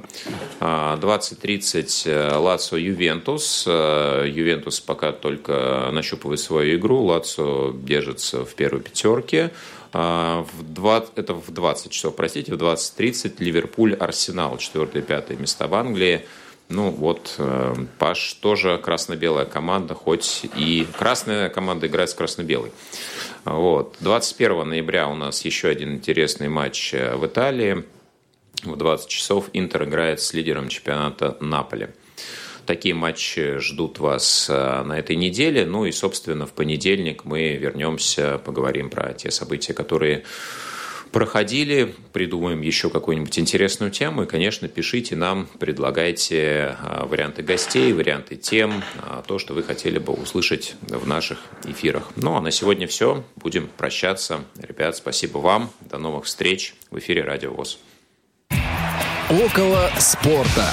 20-30 э, Лацо Ювентус. Э, Ювентус пока только нащупывает свою игру. Лацо держится в первой пятерке. А, в 20, это в 20 часов, простите, в 20.30 Ливерпуль, Арсенал, 4-5 места в Англии. Ну вот, э, Паш тоже красно-белая команда, хоть и красная команда играет с красно-белой. Вот. 21 ноября у нас еще один интересный матч э, в Италии. В 20 часов Интер играет с лидером чемпионата Наполи. Такие матчи ждут вас э, на этой неделе. Ну и, собственно, в понедельник мы вернемся, поговорим про те события, которые проходили, придумаем еще какую-нибудь интересную тему. И, конечно, пишите нам, предлагайте э, варианты гостей, варианты тем, э, то, что вы хотели бы услышать в наших эфирах. Ну, а на сегодня все. Будем прощаться. Ребят, спасибо вам. До новых встреч в эфире Радио ВОЗ. Около спорта.